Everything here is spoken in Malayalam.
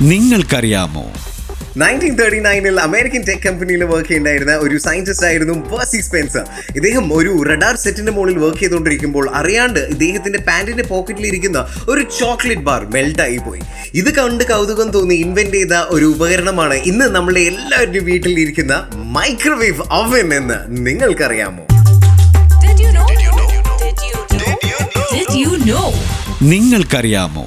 നിങ്ങൾക്കറിയാമോ? നയന്റീൻ തേർട്ടി നയനിൽ അമേരിക്കൻ ടെക് കമ്പനിയിൽ വർക്ക് ചെയ്യുന്നുണ്ടായിരുന്ന ഒരു സയന്റിസ്റ്റ് ആയിരുന്നു പേഴ്സി സ്പെൻസർ ഇദ്ദേഹം ഒരു റഡാർ സെറ്റിന്റെ മുകളിൽ വർക്ക് ചെയ്തുകൊണ്ടിരിക്കുമ്പോൾ അറിയാണ്ട് ഇദ്ദേഹത്തിന്റെ പാന്റിന്റെ പോക്കറ്റിൽ ഇരിക്കുന്ന ഒരു ചോക്ലേറ്റ് ബാർ മെൽറ്റ് ആയി പോയി. ഇത് കണ്ട് കൗതുകം തോന്നി ഇൻവെന്റ് ചെയ്ത ഒരു ഉപകരണമാണ് ഇന്ന് നമ്മുടെ എല്ലാവരുടെയും വീട്ടിൽ ഇരിക്കുന്ന മൈക്രോവേവ് അവൻ എന്ന് നിങ്ങൾക്കറിയാമോ? നിങ്ങൾക്കറിയാമോ?